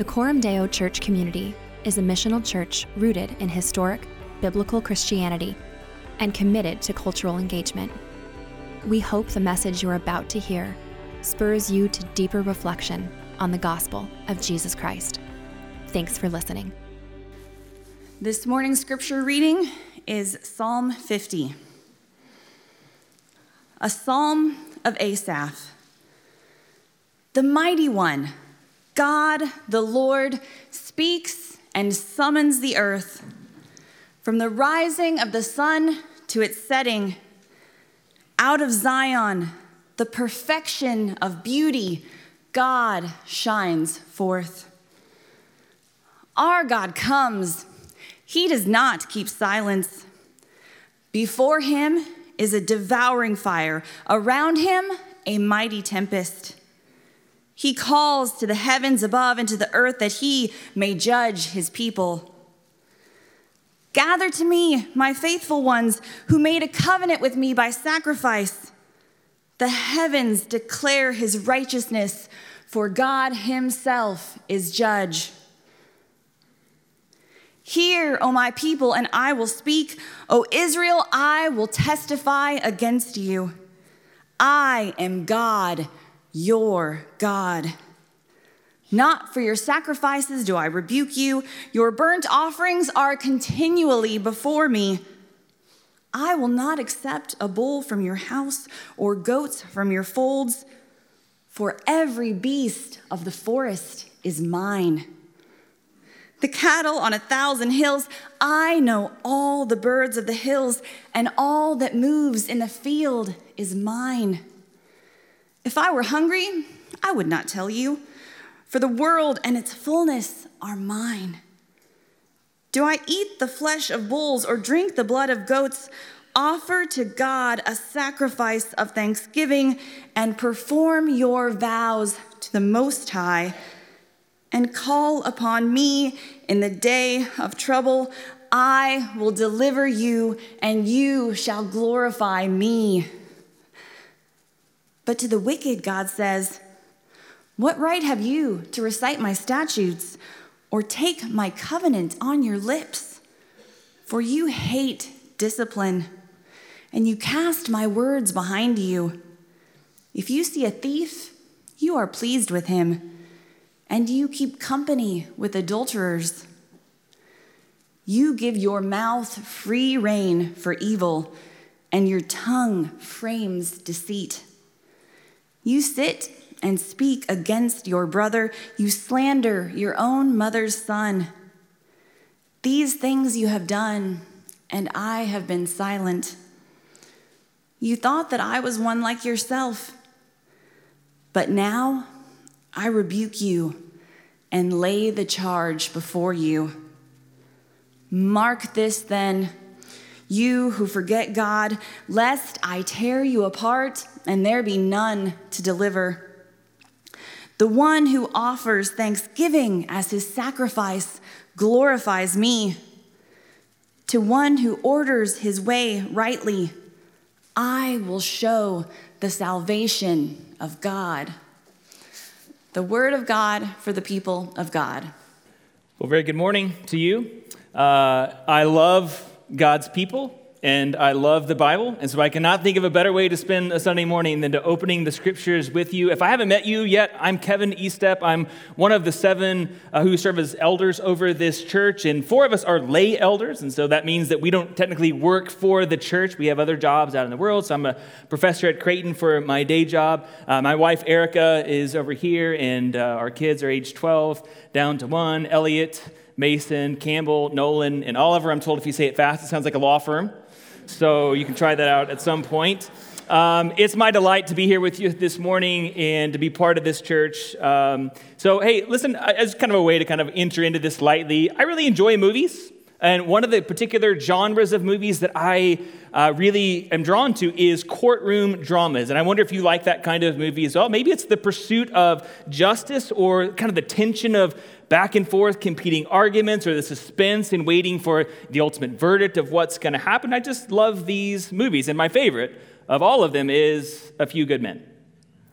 The Coram Deo Church community is a missional church rooted in historic, biblical Christianity and committed to cultural engagement. We hope the message you're about to hear spurs you to deeper reflection on the gospel of Jesus Christ. Thanks for listening. This morning's scripture reading is Psalm 50, a psalm of Asaph. The mighty one, God the Lord, speaks and summons the earth. From the rising of the sun to its setting, out of Zion, the perfection of beauty, God shines forth. Our God comes. He does not keep silence. Before him is a devouring fire, around him, a mighty tempest. He calls to the heavens above and to the earth that he may judge his people. Gather to me, my faithful ones, who made a covenant with me by sacrifice. The heavens declare his righteousness, for God himself is judge. Hear, O my people, and I will speak. O Israel, I will testify against you. I am God, your God. Not for your sacrifices do I rebuke you. Your burnt offerings are continually before me. I will not accept a bull from your house or goats from your folds, for every beast of the forest is mine. The cattle on a thousand hills, I know all the birds of the hills, and all that moves in the field is mine. If I were hungry, I would not tell you for the world and its fullness are mine. Do I eat the flesh of bulls or drink the blood of goats? Offer to God a sacrifice of thanksgiving and perform your vows to the Most High and call upon me in the day of trouble. I will deliver you and you shall glorify me. But to the wicked, God says, what right have you to recite my statutes or take my covenant on your lips? For you hate discipline, and you cast my words behind you. If you see a thief, you are pleased with him, and you keep company with adulterers. You give your mouth free rein for evil, and your tongue frames deceit. You sit and speak against your brother, you slander your own mother's son. These things you have done, and I have been silent. You thought that I was one like yourself, but now I rebuke you and lay the charge before you. Mark this then, you who forget God, lest I tear you apart and there be none to deliver. The one who offers thanksgiving as his sacrifice glorifies me. To one who orders his way rightly, I will show the salvation of God. The word of God for the people of God. Well, very good morning to you. Uh, I love God's people and I love the Bible. And so I cannot think of a better way to spend a Sunday morning than to opening the scriptures with you. If I haven't met you yet, I'm Kevin Estep. I'm one of the seven uh, who serve as elders over this church, and four of us are lay elders. And so that means that we don't technically work for the church. We have other jobs out in the world. So I'm a professor at Creighton for my day job. Uh, my wife, Erica, is over here, and uh, our kids are age 12 down to one. Elliot, Mason, Campbell, Nolan, and Oliver. I'm told if you say it fast, it sounds like a law firm so you can try that out at some point. Um, it's my delight to be here with you this morning and to be part of this church. Um, so, hey, listen, as kind of a way to kind of enter into this lightly, I really enjoy movies. And one of the particular genres of movies that I uh, really am drawn to is courtroom dramas. And I wonder if you like that kind of movie as well. Maybe it's the pursuit of justice or kind of the tension of back and forth competing arguments or the suspense in waiting for the ultimate verdict of what's going to happen. I just love these movies. And my favorite of all of them is A Few Good Men.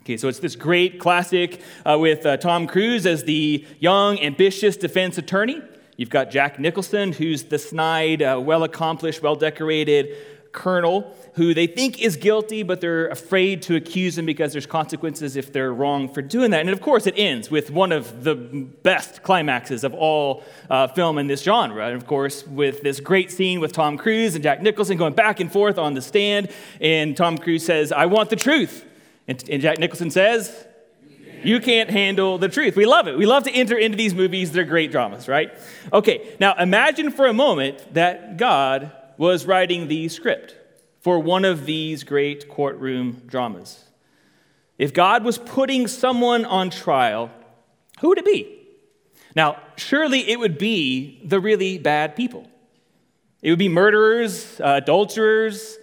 Okay, so it's this great classic uh, with uh, Tom Cruise as the young, ambitious defense attorney. You've got Jack Nicholson, who's the snide, uh, well accomplished, well decorated colonel who they think is guilty, but they're afraid to accuse him because there's consequences if they're wrong for doing that. And of course, it ends with one of the best climaxes of all uh, film in this genre. And of course, with this great scene with Tom Cruise and Jack Nicholson going back and forth on the stand. And Tom Cruise says, I want the truth. And, and Jack Nicholson says, you can't handle the truth. We love it. We love to enter into these movies. They're great dramas, right? Okay, now imagine for a moment that God was writing the script for one of these great courtroom dramas. If God was putting someone on trial, who would it be? Now, surely it would be the really bad people. It would be murderers, uh, adulterers,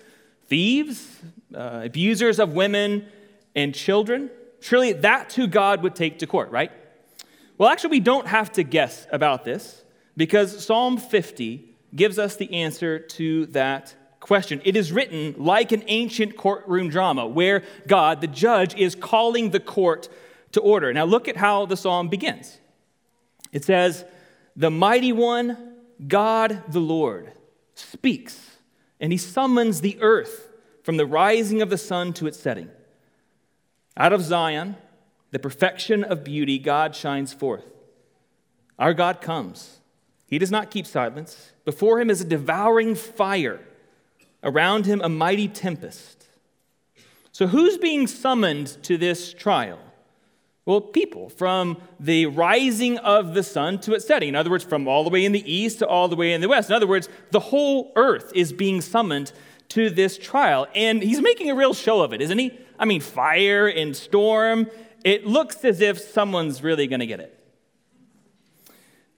thieves, uh, abusers of women and children. Surely that's who God would take to court, right? Well, actually, we don't have to guess about this because Psalm 50 gives us the answer to that question. It is written like an ancient courtroom drama where God, the judge, is calling the court to order. Now, look at how the psalm begins. It says, The mighty one, God the Lord, speaks, and he summons the earth from the rising of the sun to its setting. Out of Zion, the perfection of beauty, God shines forth. Our God comes. He does not keep silence. Before him is a devouring fire, around him, a mighty tempest. So, who's being summoned to this trial? Well, people from the rising of the sun to its setting. In other words, from all the way in the east to all the way in the west. In other words, the whole earth is being summoned to this trial. And he's making a real show of it, isn't he? I mean, fire and storm. It looks as if someone's really going to get it.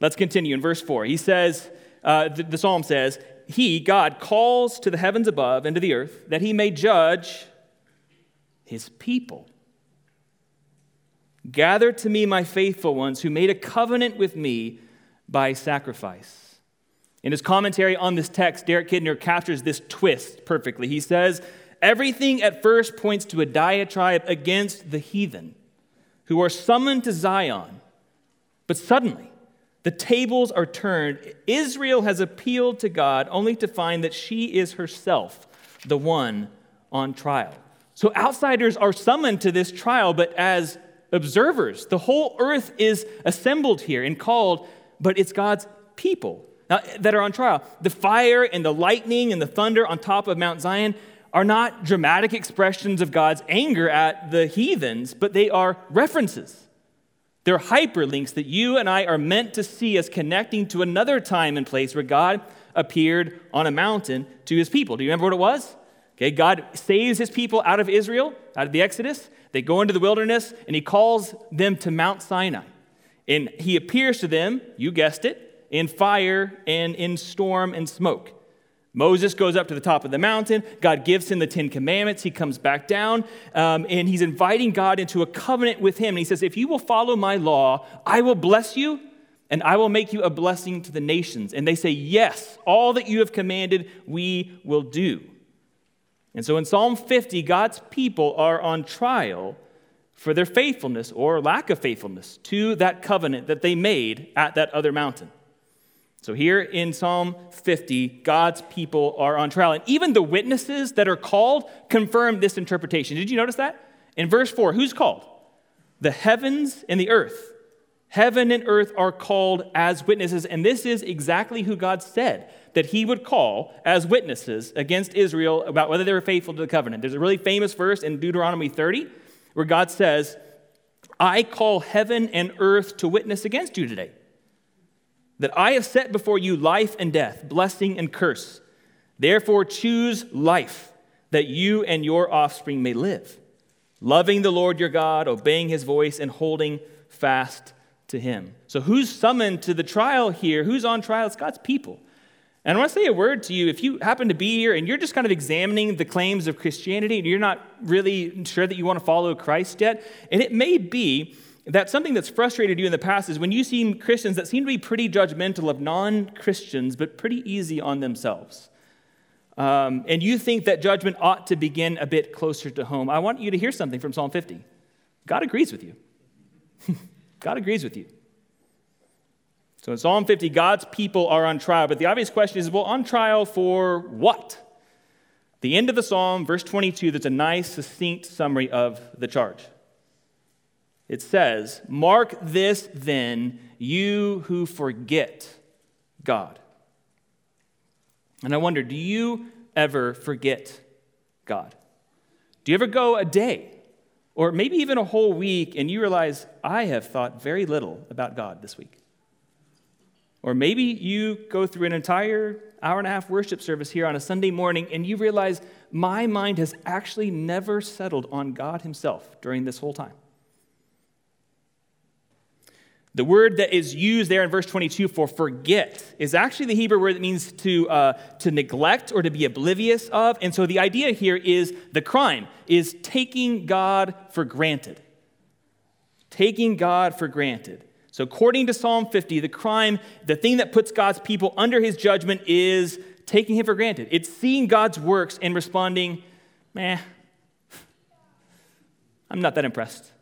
Let's continue in verse 4. He says, uh, the, the psalm says, He, God, calls to the heavens above and to the earth that he may judge his people. Gather to me my faithful ones who made a covenant with me by sacrifice. In his commentary on this text, Derek Kidner captures this twist perfectly. He says, Everything at first points to a diatribe against the heathen who are summoned to Zion, but suddenly, the tables are turned. Israel has appealed to God only to find that she is herself the one on trial. So outsiders are summoned to this trial, but as observers, the whole earth is assembled here and called, but it's God's people now, that are on trial. The fire and the lightning and the thunder on top of Mount Zion are not dramatic expressions of God's anger at the heathens, but they are references they're hyperlinks that you and I are meant to see as connecting to another time and place where God appeared on a mountain to his people. Do you remember what it was? Okay, God saves his people out of Israel, out of the Exodus. They go into the wilderness and he calls them to Mount Sinai. And he appears to them, you guessed it, in fire and in storm and smoke. Moses goes up to the top of the mountain. God gives him the Ten Commandments. He comes back down um, and he's inviting God into a covenant with him. And he says, If you will follow my law, I will bless you and I will make you a blessing to the nations. And they say, Yes, all that you have commanded, we will do. And so in Psalm 50, God's people are on trial for their faithfulness or lack of faithfulness to that covenant that they made at that other mountain. So, here in Psalm 50, God's people are on trial. And even the witnesses that are called confirm this interpretation. Did you notice that? In verse 4, who's called? The heavens and the earth. Heaven and earth are called as witnesses. And this is exactly who God said that he would call as witnesses against Israel about whether they were faithful to the covenant. There's a really famous verse in Deuteronomy 30 where God says, I call heaven and earth to witness against you today that I have set before you life and death, blessing and curse. Therefore, choose life, that you and your offspring may live, loving the Lord your God, obeying his voice, and holding fast to him. So, who's summoned to the trial here? Who's on trial? It's God's people. And I want to say a word to you. If you happen to be here and you're just kind of examining the claims of Christianity and you're not really sure that you want to follow Christ yet, and it may be that something that's frustrated you in the past is when you see Christians that seem to be pretty judgmental of non Christians, but pretty easy on themselves. Um, and you think that judgment ought to begin a bit closer to home. I want you to hear something from Psalm 50. God agrees with you. God agrees with you. So in Psalm 50, God's people are on trial, but the obvious question is well, on trial for what? The end of the psalm, verse 22, that's a nice, succinct summary of the charge. It says, Mark this then, you who forget God. And I wonder, do you ever forget God? Do you ever go a day or maybe even a whole week and you realize, I have thought very little about God this week? Or maybe you go through an entire hour and a half worship service here on a Sunday morning and you realize, my mind has actually never settled on God Himself during this whole time. The word that is used there in verse 22 for forget is actually the Hebrew word that means to, uh, to neglect or to be oblivious of. And so the idea here is the crime is taking God for granted. Taking God for granted. So, according to Psalm 50, the crime, the thing that puts God's people under his judgment is taking him for granted. It's seeing God's works and responding, meh, I'm not that impressed.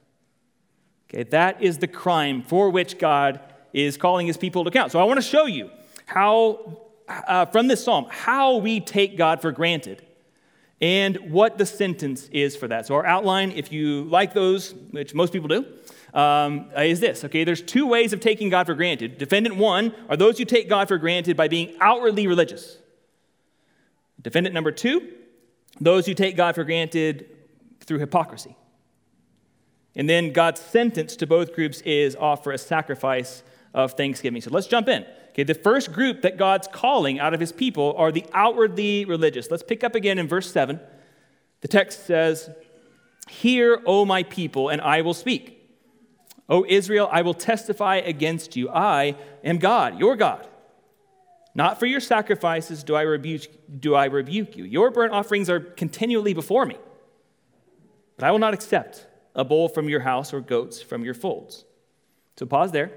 Okay, that is the crime for which God is calling his people to account. So I want to show you how, uh, from this psalm, how we take God for granted and what the sentence is for that. So our outline, if you like those, which most people do, um, is this. Okay, there's two ways of taking God for granted. Defendant one are those who take God for granted by being outwardly religious. Defendant number two, those who take God for granted through hypocrisy. And then God's sentence to both groups is offer a sacrifice of thanksgiving. So let's jump in. Okay, the first group that God's calling out of his people are the outwardly religious. Let's pick up again in verse 7. The text says, Hear, O my people, and I will speak. O Israel, I will testify against you. I am God, your God. Not for your sacrifices do I rebuke, do I rebuke you. Your burnt offerings are continually before me. But I will not accept a bull from your house or goats from your folds. So pause there.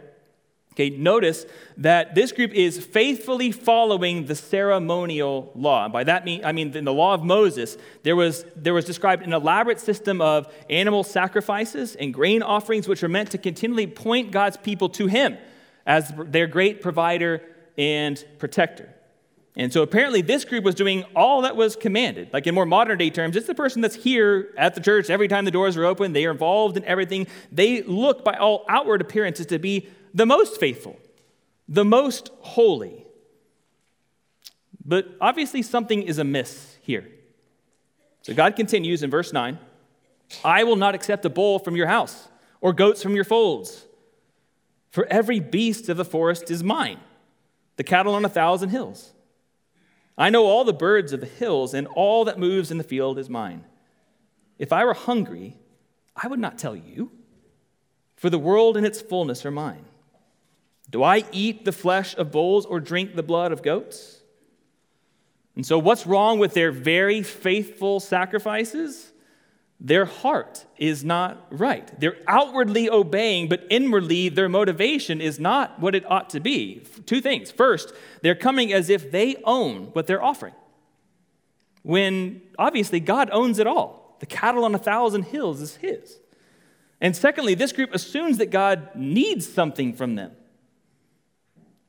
Okay, notice that this group is faithfully following the ceremonial law. And by that mean, I mean in the law of Moses, there was, there was described an elaborate system of animal sacrifices and grain offerings, which are meant to continually point God's people to Him as their great provider and protector. And so apparently, this group was doing all that was commanded. Like in more modern day terms, it's the person that's here at the church every time the doors are open. They are involved in everything. They look, by all outward appearances, to be the most faithful, the most holy. But obviously, something is amiss here. So God continues in verse 9 I will not accept a bull from your house or goats from your folds, for every beast of the forest is mine, the cattle on a thousand hills. I know all the birds of the hills, and all that moves in the field is mine. If I were hungry, I would not tell you, for the world and its fullness are mine. Do I eat the flesh of bulls or drink the blood of goats? And so, what's wrong with their very faithful sacrifices? Their heart is not right. They're outwardly obeying, but inwardly their motivation is not what it ought to be. Two things. First, they're coming as if they own what they're offering, when obviously God owns it all. The cattle on a thousand hills is His. And secondly, this group assumes that God needs something from them.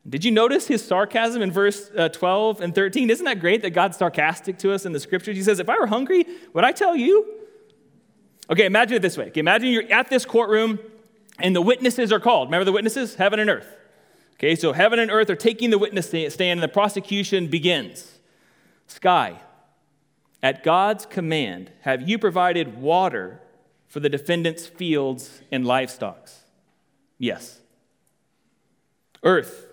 Did you notice his sarcasm in verse uh, 12 and 13? Isn't that great that God's sarcastic to us in the scriptures? He says, If I were hungry, would I tell you? Okay, imagine it this way. Okay, imagine you're at this courtroom and the witnesses are called. Remember the witnesses? Heaven and earth. Okay, so heaven and earth are taking the witness stand and the prosecution begins. Sky, at God's command, have you provided water for the defendant's fields and livestock? Yes. Earth,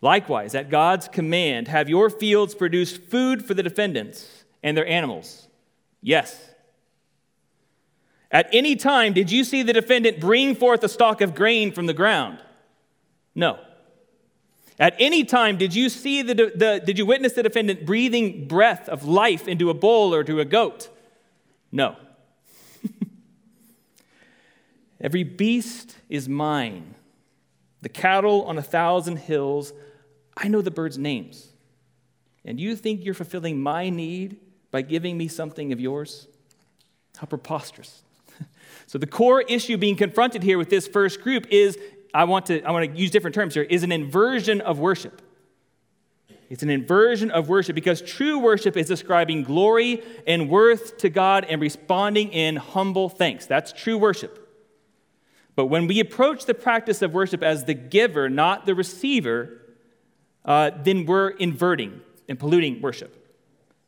likewise, at God's command, have your fields produced food for the defendants and their animals? Yes. At any time, did you see the defendant bring forth a stalk of grain from the ground? No. At any time, did you see the, the, did you witness the defendant breathing breath of life into a bull or to a goat? No. Every beast is mine. The cattle on a thousand hills, I know the birds' names. And you think you're fulfilling my need by giving me something of yours? How preposterous. So the core issue being confronted here with this first group is I want to I want to use different terms here is an inversion of worship. It's an inversion of worship because true worship is ascribing glory and worth to God and responding in humble thanks. That's true worship. But when we approach the practice of worship as the giver, not the receiver, uh, then we're inverting and polluting worship.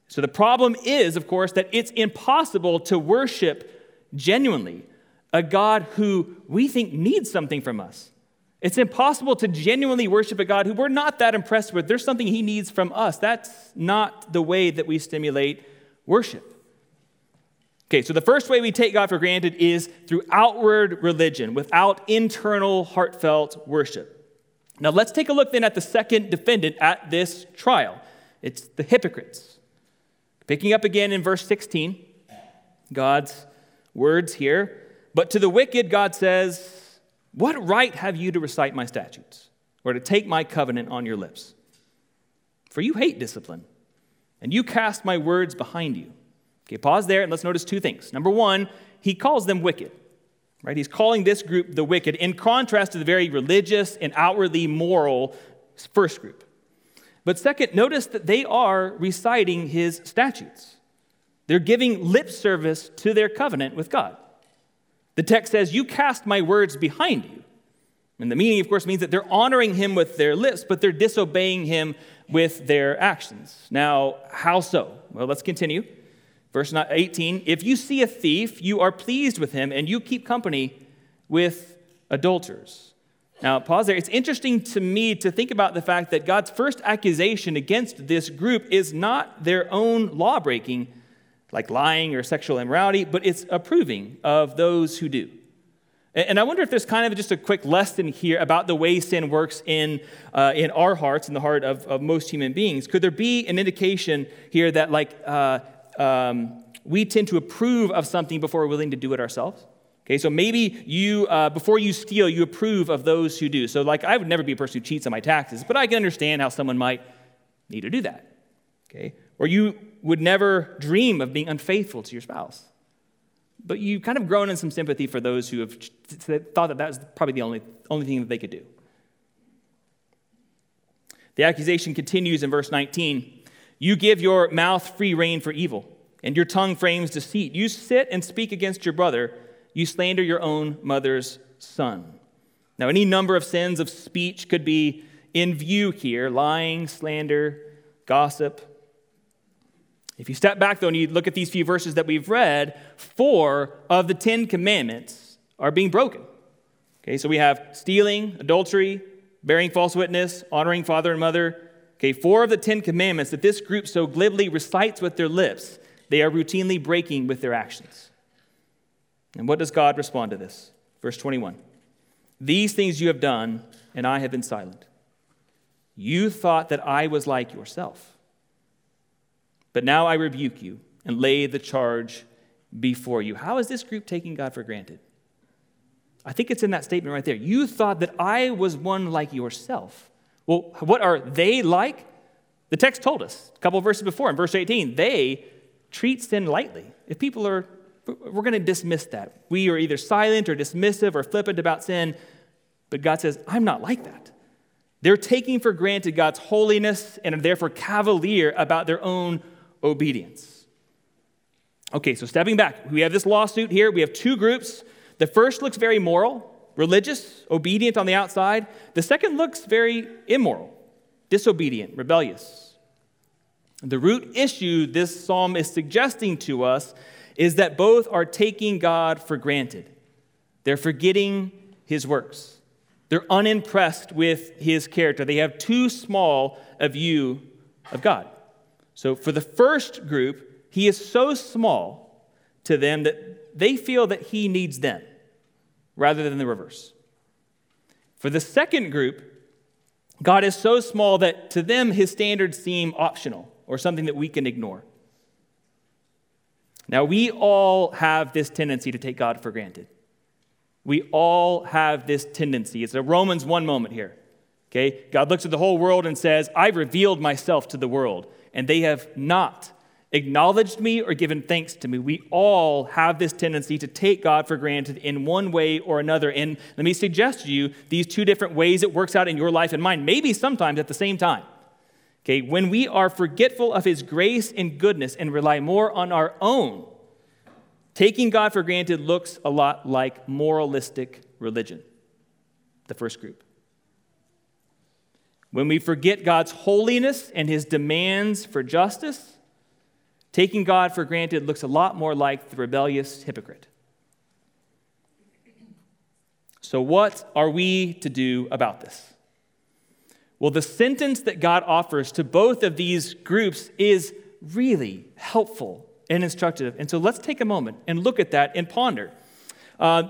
So the problem is, of course, that it's impossible to worship genuinely a God who we think needs something from us. It's impossible to genuinely worship a God who we're not that impressed with. There's something he needs from us. That's not the way that we stimulate worship. Okay, so the first way we take God for granted is through outward religion, without internal, heartfelt worship. Now let's take a look then at the second defendant at this trial. It's the hypocrites. Picking up again in verse 16, God's words here. But to the wicked, God says, what right have you to recite my statutes or to take my covenant on your lips? For you hate discipline, and you cast my words behind you. Okay, pause there and let's notice two things. Number one, he calls them wicked. Right? He's calling this group the wicked in contrast to the very religious and outwardly moral first group. But second, notice that they are reciting his statutes. They're giving lip service to their covenant with God. The text says, You cast my words behind you. And the meaning, of course, means that they're honoring him with their lips, but they're disobeying him with their actions. Now, how so? Well, let's continue. Verse 18 If you see a thief, you are pleased with him, and you keep company with adulterers. Now, pause there. It's interesting to me to think about the fact that God's first accusation against this group is not their own law breaking, like lying or sexual immorality, but it's approving of those who do. And I wonder if there's kind of just a quick lesson here about the way sin works in, uh, in our hearts, in the heart of, of most human beings. Could there be an indication here that, like, uh, um, we tend to approve of something before we're willing to do it ourselves? Okay, so maybe you, uh, before you steal, you approve of those who do. So, like, I would never be a person who cheats on my taxes, but I can understand how someone might need to do that. Okay, or you would never dream of being unfaithful to your spouse. But you've kind of grown in some sympathy for those who have thought that that was probably the only, only thing that they could do. The accusation continues in verse 19 You give your mouth free rein for evil, and your tongue frames deceit. You sit and speak against your brother, you slander your own mother's son. Now, any number of sins of speech could be in view here lying, slander, gossip, if you step back, though, and you look at these few verses that we've read, four of the Ten Commandments are being broken. Okay, so we have stealing, adultery, bearing false witness, honoring father and mother. Okay, four of the Ten Commandments that this group so glibly recites with their lips, they are routinely breaking with their actions. And what does God respond to this? Verse 21 These things you have done, and I have been silent. You thought that I was like yourself but now I rebuke you and lay the charge before you. How is this group taking God for granted? I think it's in that statement right there. You thought that I was one like yourself. Well, what are they like? The text told us a couple verses before in verse 18. They treat sin lightly. If people are, we're going to dismiss that. We are either silent or dismissive or flippant about sin, but God says, I'm not like that. They're taking for granted God's holiness and are therefore cavalier about their own obedience. Okay, so stepping back, we have this lawsuit here. We have two groups. The first looks very moral, religious, obedient on the outside. The second looks very immoral, disobedient, rebellious. The root issue this psalm is suggesting to us is that both are taking God for granted. They're forgetting his works. They're unimpressed with his character. They have too small a view of God. So for the first group, he is so small to them that they feel that he needs them rather than the reverse. For the second group, God is so small that to them his standards seem optional or something that we can ignore. Now, we all have this tendency to take God for granted. We all have this tendency. It's a Romans 1 moment here. Okay? God looks at the whole world and says, I've revealed myself to the world and they have not acknowledged me, or given thanks to me. We all have this tendency to take God for granted in one way or another. And let me suggest to you these two different ways it works out in your life and mine, maybe sometimes at the same time. Okay, when we are forgetful of his grace and goodness and rely more on our own, taking God for granted looks a lot like moralistic religion, the first group. When we forget God's holiness and his demands for justice, taking God for granted looks a lot more like the rebellious hypocrite. So, what are we to do about this? Well, the sentence that God offers to both of these groups is really helpful and instructive. And so let's take a moment and look at that and ponder. Uh,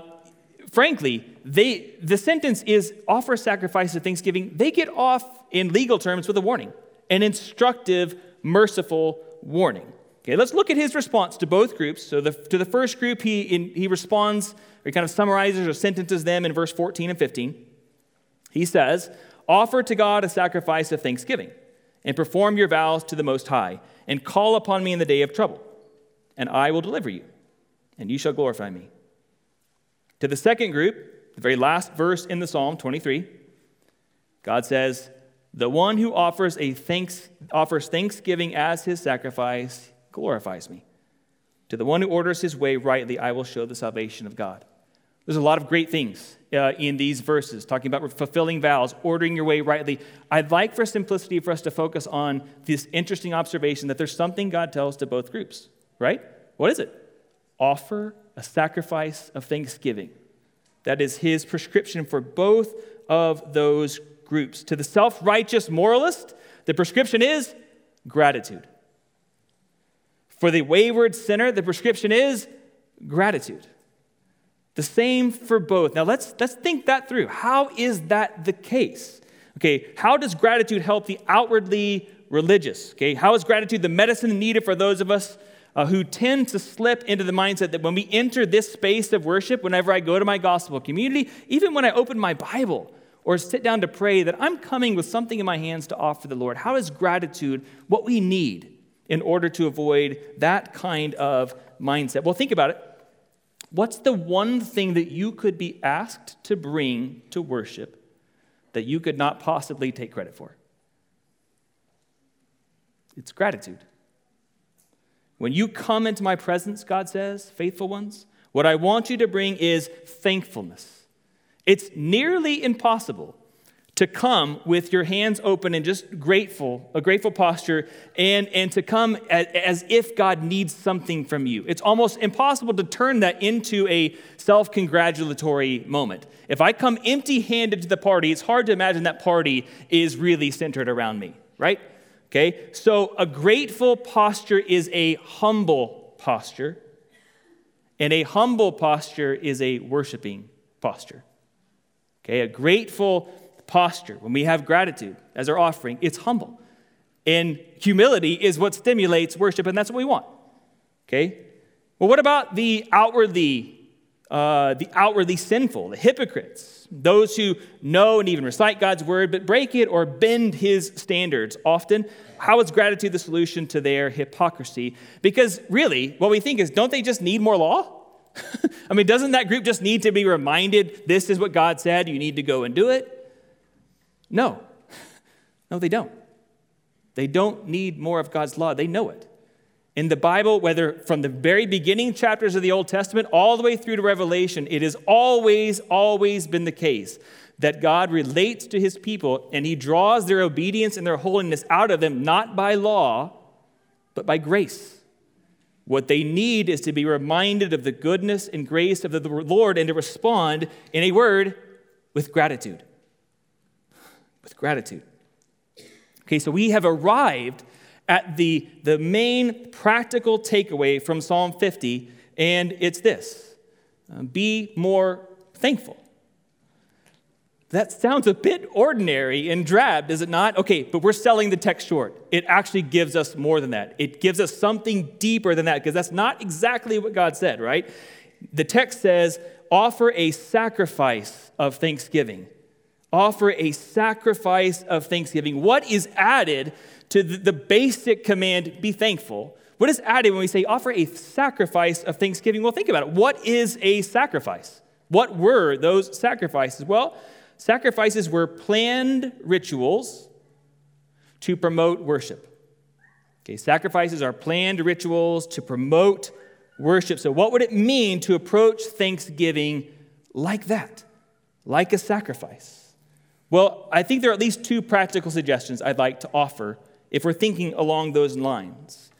frankly, they, the sentence is offer a sacrifice of thanksgiving. They get off in legal terms with a warning, an instructive, merciful warning. Okay, let's look at his response to both groups. So, the, to the first group, he, in, he responds, or he kind of summarizes or sentences them in verse 14 and 15. He says, Offer to God a sacrifice of thanksgiving, and perform your vows to the Most High, and call upon me in the day of trouble, and I will deliver you, and you shall glorify me. To the second group, the very last verse in the Psalm 23, God says, The one who offers, a thanks, offers thanksgiving as his sacrifice glorifies me. To the one who orders his way rightly, I will show the salvation of God. There's a lot of great things uh, in these verses, talking about fulfilling vows, ordering your way rightly. I'd like for simplicity for us to focus on this interesting observation that there's something God tells to both groups, right? What is it? Offer a sacrifice of thanksgiving. That is his prescription for both of those groups. To the self righteous moralist, the prescription is gratitude. For the wayward sinner, the prescription is gratitude. The same for both. Now let's, let's think that through. How is that the case? Okay, how does gratitude help the outwardly religious? Okay, how is gratitude the medicine needed for those of us uh, who tend to slip into the mindset that when we enter this space of worship, whenever I go to my gospel community, even when I open my Bible or sit down to pray, that I'm coming with something in my hands to offer the Lord? How is gratitude what we need in order to avoid that kind of mindset? Well, think about it. What's the one thing that you could be asked to bring to worship that you could not possibly take credit for? It's gratitude. When you come into my presence, God says, faithful ones, what I want you to bring is thankfulness. It's nearly impossible to come with your hands open and just grateful, a grateful posture, and, and to come as, as if God needs something from you. It's almost impossible to turn that into a self congratulatory moment. If I come empty handed to the party, it's hard to imagine that party is really centered around me, right? Okay, so a grateful posture is a humble posture, and a humble posture is a worshiping posture. Okay, a grateful posture, when we have gratitude as our offering, it's humble. And humility is what stimulates worship, and that's what we want. Okay? Well, what about the outwardly, uh, the outwardly sinful, the hypocrites, those who know and even recite God's word, but break it or bend His standards? Often, how is gratitude the solution to their hypocrisy? Because really, what we think is, don't they just need more law? I mean, doesn't that group just need to be reminded this is what God said, you need to go and do it? No. No, they don't. They don't need more of God's law. They know it. In the Bible, whether from the very beginning chapters of the Old Testament all the way through to Revelation, it has always, always been the case that God relates to his people and he draws their obedience and their holiness out of them not by law, but by grace. What they need is to be reminded of the goodness and grace of the Lord and to respond in a word with gratitude with gratitude. Okay, so we have arrived at the, the main practical takeaway from Psalm 50, and it's this uh, be more thankful. That sounds a bit ordinary and drab, does it not? Okay, but we're selling the text short. It actually gives us more than that. It gives us something deeper than that, because that's not exactly what God said, right? The text says, offer a sacrifice of thanksgiving offer a sacrifice of thanksgiving. What is added to the, basic command, be thankful? What is added when we say offer a sacrifice of thanksgiving? Well, think about it. What is a sacrifice? What were those sacrifices? Well, sacrifices were planned rituals to promote worship. Okay, sacrifices are planned rituals to promote worship. So, what would it mean to approach Thanksgiving like that, like a sacrifice? Well, I think there are at least two practical suggestions I'd like to offer if we're thinking along those lines.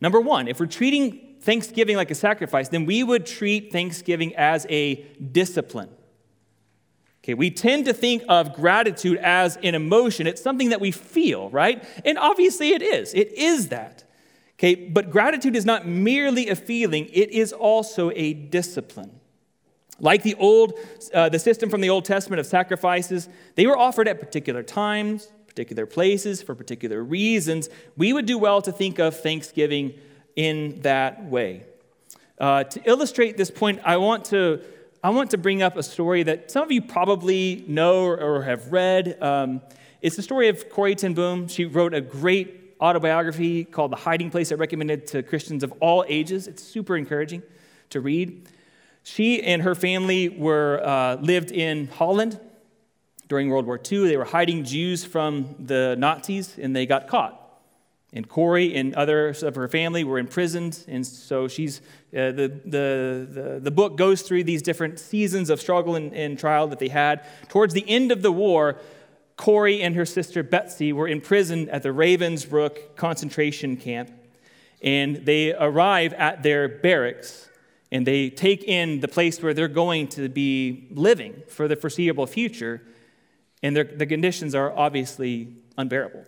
Number one, if we're treating Thanksgiving like a sacrifice, then we would treat Thanksgiving as a discipline. Okay, we tend to think of gratitude as an emotion. It's something that we feel, right? And obviously it is. It is that. Okay, but gratitude is not merely a feeling, it is also a discipline. Like the old, uh, the system from the Old Testament of sacrifices, they were offered at particular times, particular places, for particular reasons. We would do well to think of Thanksgiving in that way. Uh, to illustrate this point, I want to I want to bring up a story that some of you probably know or, have read. Um, it's the story of Corrie ten Boom. She wrote a great autobiography called The Hiding Place. I recommend it to Christians of all ages. It's super encouraging to read. She and her family were uh, lived in Holland during World War II. They were hiding Jews from the Nazis, and they got caught. And Corrie and others of her family were imprisoned, and so she's uh, the, the, the, the, book goes through these different seasons of struggle and, and trial that they had. Towards the end of the war, Corrie and her sister Betsy were imprisoned at the Ravensbrück concentration camp, and they arrive at their barracks and they take in the place where they're going to be living for the foreseeable future, and the conditions are obviously unbearable.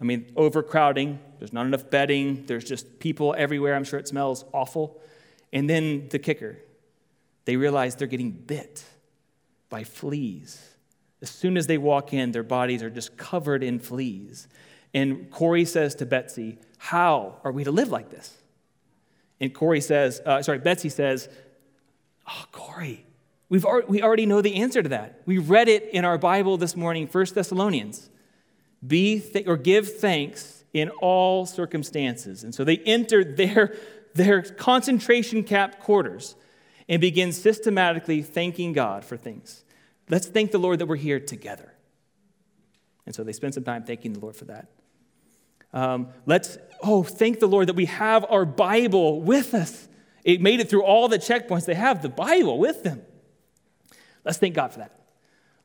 I mean, overcrowding, there's not enough bedding, there's just people everywhere. I'm sure it smells awful. And then the kicker they realize they're getting bit by fleas. As soon as they walk in, their bodies are just covered in fleas. And Corrie says to Betsy, How are we to live like this? And Corrie says, uh, sorry, Betsy says, Oh, Corrie, we've we already know the answer to that. We read it in our Bible this morning, 1 Thessalonians. Be th- or give thanks in all circumstances. And so they enter their, their concentration camp quarters and begin systematically thanking God for things. Let's thank the Lord that we're here together. And so they spend some time thanking the Lord for that. Um, let's, oh, thank the Lord that we have our Bible with us. It made it through all the checkpoints. They have the Bible with them. Let's thank God for that.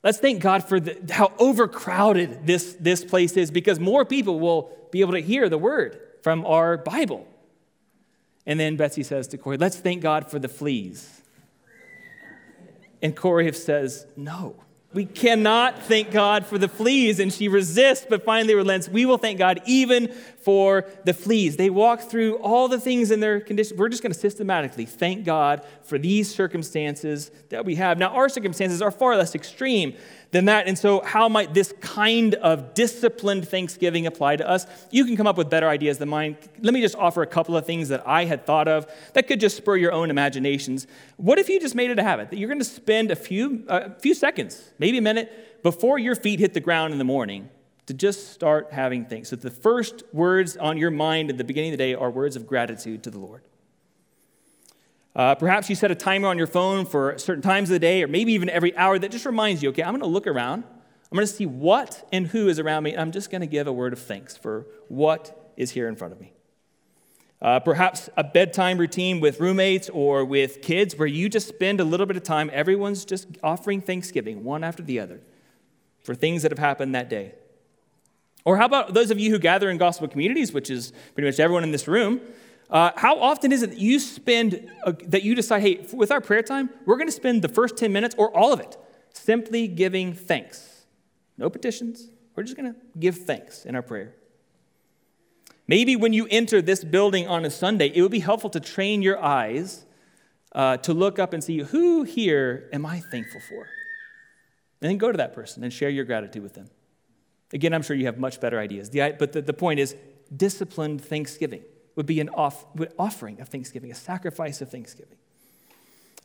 Let's thank God for the, how overcrowded this, this place is because more people will be able to hear the word from our Bible. And then Betsy says to Corrie, Let's thank God for the fleas. And Corrie says, No. We cannot thank God for the fleas, and she resists, but finally relents. We will thank God even for the fleas. They walk through all the things in their condition. We're just going to systematically thank God for these circumstances that we have. Now, our circumstances are far less extreme than that. And so, how might this kind of disciplined thanksgiving apply to us? You can come up with better ideas than mine. Let me just offer a couple of things that I had thought of that could just spur your own imaginations. What if you just made it a habit that you're going to spend a few, a few seconds, maybe a minute, before your feet hit the ground in the morning? To just start having things. So, the first words on your mind at the beginning of the day are words of gratitude to the Lord. Uh, perhaps you set a timer on your phone for certain times of the day, or maybe even every hour, that just reminds you okay, I'm going to look around. I'm going to see what and who is around me, and I'm just going to give a word of thanks for what is here in front of me. Uh, perhaps a bedtime routine with roommates or with kids where you just spend a little bit of time, everyone's just offering Thanksgiving, one after the other, for things that have happened that day. Or how about those of you who gather in gospel communities, which is pretty much everyone in this room? Uh, how often is it that you spend, uh, that you decide, hey, with our prayer time, we're going to spend the first 10 minutes or all of it simply giving thanks? No petitions. We're just going to give thanks in our prayer. Maybe when you enter this building on a Sunday, it would be helpful to train your eyes uh, to look up and see who here am I thankful for? And then go to that person and share your gratitude with them. Again, I'm sure you have much better ideas. The, but the, the point is disciplined thanksgiving would be an off, offering of thanksgiving, a sacrifice of thanksgiving.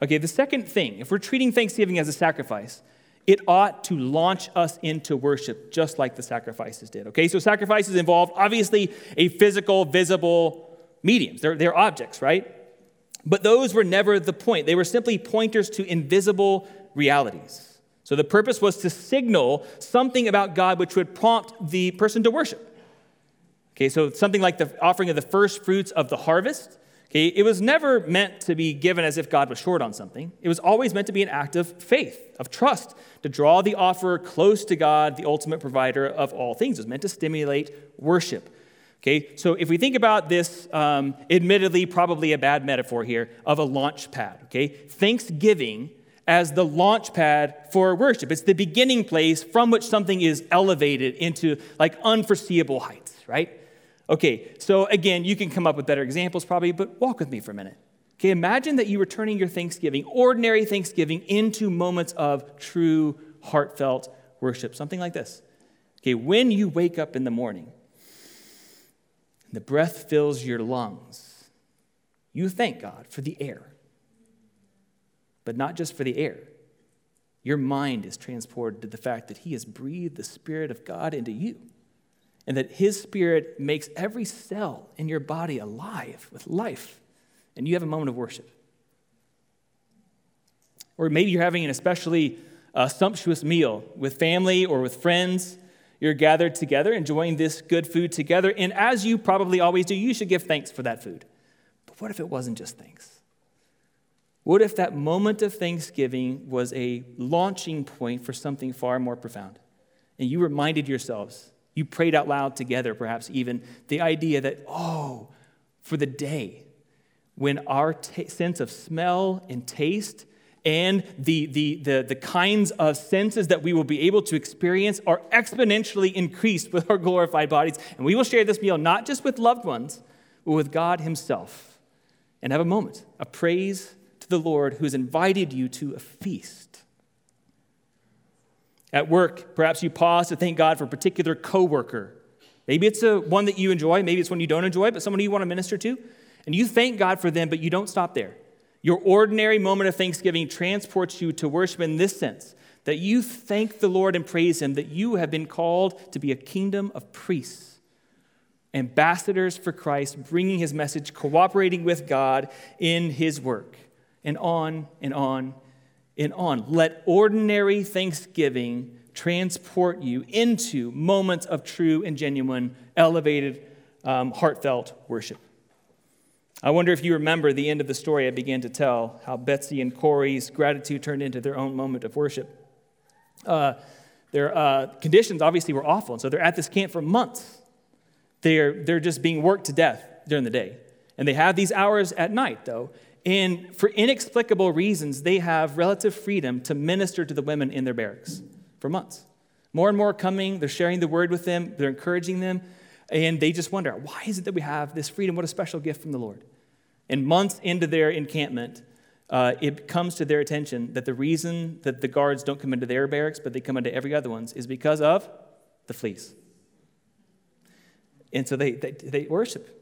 Okay, the second thing, if we're treating thanksgiving as a sacrifice, it ought to launch us into worship just like the sacrifices did. Okay, so sacrifices involve obviously a physical, visible mediums, they're, they're objects, right? But those were never the point. They were simply pointers to invisible realities. So the purpose was to signal something about God which would prompt the person to worship. Okay, so something like the offering of the first fruits of the harvest. Okay, it was never meant to be given as if God was short on something. It was always meant to be an act of faith, of trust, to draw the offerer close to God, the ultimate provider of all things. It was meant to stimulate worship. Okay, so if we think about this, um, admittedly, probably a bad metaphor here, of a launch pad, okay? Thanksgiving as the launch pad for worship. It's the beginning place from which something is elevated into like unforeseeable heights, right? Okay, so again, you can come up with better examples probably, but walk with me for a minute. Okay, imagine that you were turning your Thanksgiving, ordinary Thanksgiving, into moments of true, heartfelt worship. Something like this. Okay, when you wake up in the morning, the breath fills your lungs, you thank God for the air. But not just for the air. Your mind is transported to the fact that He has breathed the Spirit of God into you, and that His Spirit makes every cell in your body alive with life, and you have a moment of worship. Or maybe you're having an especially uh, sumptuous meal with family or with friends you're gathered together, enjoying this good food together, and as you probably always do, you should give thanks for that food. But what if it wasn't just thanks? What if that moment of thanksgiving was a launching point for something far more profound? And you reminded yourselves, you prayed out loud together, perhaps even, the idea that, oh, for the day when our t- sense of smell and taste and the, the, the, the kinds of senses that we will be able to experience are exponentially increased with our glorified bodies. And we will share this meal not just with loved ones, but with God Himself. And have a moment of praise the Lord who has invited you to a feast. At work, perhaps you pause to thank God for a particular coworker. Maybe it's a, one that you enjoy, maybe it's one you don't enjoy, but someone you want to minister to. And you thank God for them, but you don't stop there. Your ordinary moment of thanksgiving transports you to worship in this sense that you thank the Lord and praise Him, that you have been called to be a kingdom of priests, ambassadors for Christ, bringing His message, cooperating with God in His work, and on and on and on. Let ordinary thanksgiving transport you into moments of true and genuine, elevated, um, heartfelt worship. I wonder if you remember the end of the story I began to tell, how Betsie and Corrie's gratitude turned into their own moment of worship. Uh, their uh, conditions obviously were awful, and so they're at this camp for months. They're, they're just being worked to death during the day. And they have these hours at night, though. And for inexplicable reasons, they have relative freedom to minister to the women in their barracks for months. More and more coming, they're sharing the word with them, they're encouraging them, and they just wonder, why is it that we have this freedom? What a special gift from the Lord. And months into their encampment, uh, it comes to their attention that the reason that the guards don't come into their barracks, but they come into every other one's, is because of the fleas. And so they, they, they worship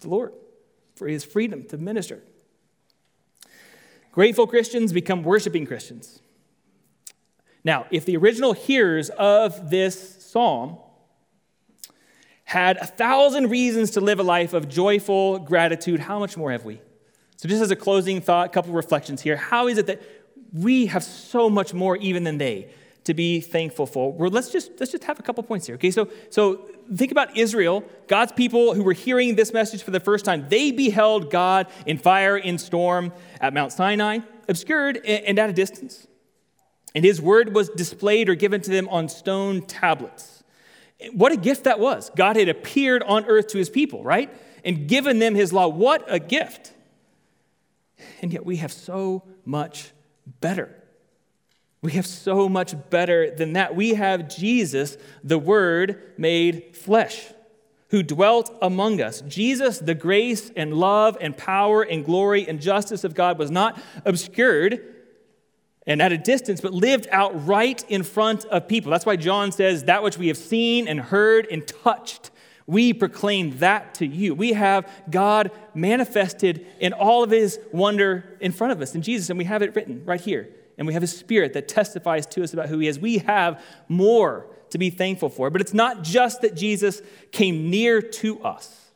the Lord for his freedom to minister. Grateful Christians become worshiping Christians. Now, if the original hearers of this psalm had a thousand reasons to live a life of joyful gratitude, how much more have we? So, just as a closing thought, a couple reflections here. How is it that we have so much more even than they to be thankful for? Well, let's just let's just have a couple points here. Okay, so so think about Israel, God's people who were hearing this message for the first time. They beheld God in fire, in storm at Mount Sinai, obscured and at a distance. And his word was displayed or given to them on stone tablets. What a gift that was. God had appeared on earth to his people, right? And given them his law. What a gift. And yet we have so much better. We have so much better than that. We have Jesus, the Word made flesh, who dwelt among us. Jesus, the grace and love and power and glory and justice of God, was not obscured and at a distance, but lived out right in front of people. That's why John says, That which we have seen and heard and touched, we proclaim that to you. We have God manifested in all of his wonder in front of us in Jesus, and we have it written right here. And we have his spirit that testifies to us about who he is. We have more to be thankful for. But it's not just that Jesus came near to us.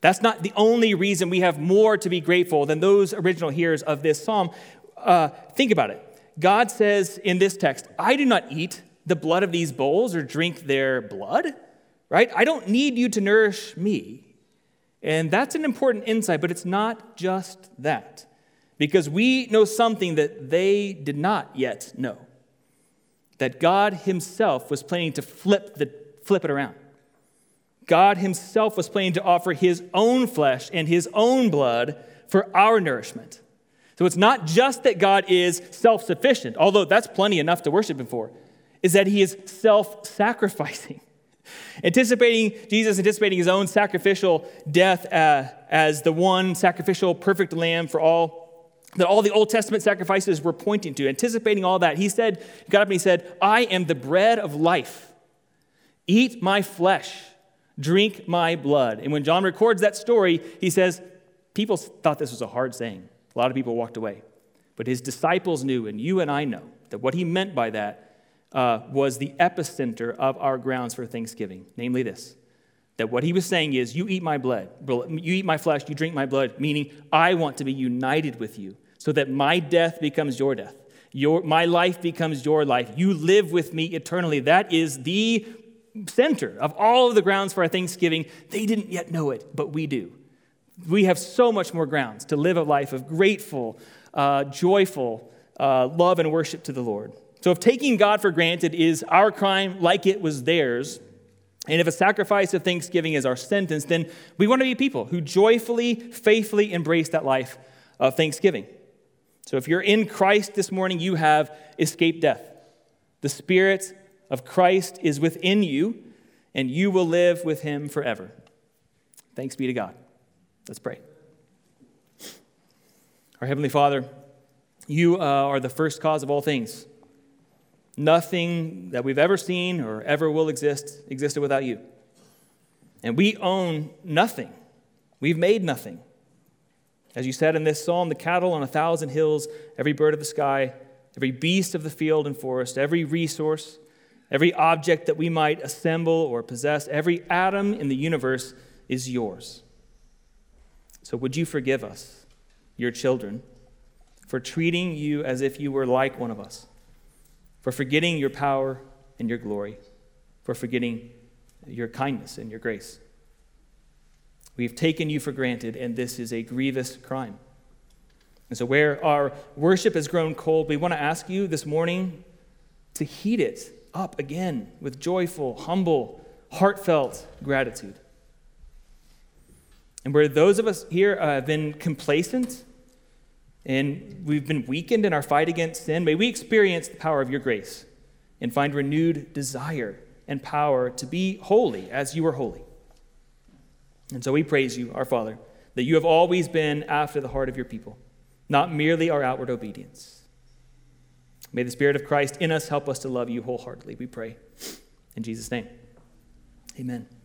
That's not the only reason we have more to be grateful than those original hearers of this psalm. Uh, think about it. God says in this text, I do not eat the blood of these bulls or drink their blood, right? I don't need you to nourish me. And that's an important insight, but it's not just that, because we know something that they did not yet know that God Himself was planning to flip, the, flip it around. God Himself was planning to offer His own flesh and His own blood for our nourishment. So it's not just that God is self sufficient, although that's plenty enough to worship Him for, is that He is self sacrificing. Anticipating Jesus, anticipating His own sacrificial death uh, as the one sacrificial perfect lamb for all that all the Old Testament sacrifices were pointing to, anticipating all that, he said, he got up and he said, I am the bread of life. Eat my flesh drink my blood. And when John records that story, he says, people thought this was a hard saying. A lot of people walked away. But his disciples knew, and you and I know, that what he meant by that uh, was the epicenter of our grounds for thanksgiving, namely this that what he was saying is, You eat my blood, you eat my flesh, you drink my blood, meaning I want to be united with you so that my death becomes your death. Your, my life becomes your life. You live with me eternally. That is the center of all of the grounds for our thanksgiving. They didn't yet know it, but we do. We have so much more grounds to live a life of grateful, uh, joyful uh, love and worship to the Lord. So, if taking God for granted is our crime like it was theirs, and if a sacrifice of thanksgiving is our sentence, then we want to be people who joyfully, faithfully embrace that life of thanksgiving. So, if you're in Christ this morning, you have escaped death. The Spirit of Christ is within you, and you will live with him forever. Thanks be to God. Let's pray. Our Heavenly Father, you uh, are the first cause of all things. Nothing that we've ever seen or ever will exist existed without you. And we own nothing. We've made nothing. As you said in this psalm, the cattle on a thousand hills, every bird of the sky, every beast of the field and forest, every resource, Every object that we might assemble or possess, every atom in the universe is yours. So would you forgive us, your children, for treating you as if you were like one of us, for forgetting your power and your glory, for forgetting your kindness and your grace. We've taken you for granted, and this is a grievous crime. And so, where our worship has grown cold, we want to ask you this morning to heat it up again with joyful, humble, heartfelt gratitude. And where those of us here uh, have been complacent and we've been weakened in our fight against sin, may we experience the power of your grace and find renewed desire and power to be holy as you are holy. And so we praise you, our Father, that you have always been after the heart of your people, not merely our outward obedience. May the Spirit of Christ in us help us to love you wholeheartedly, we pray. In Jesus' name, amen.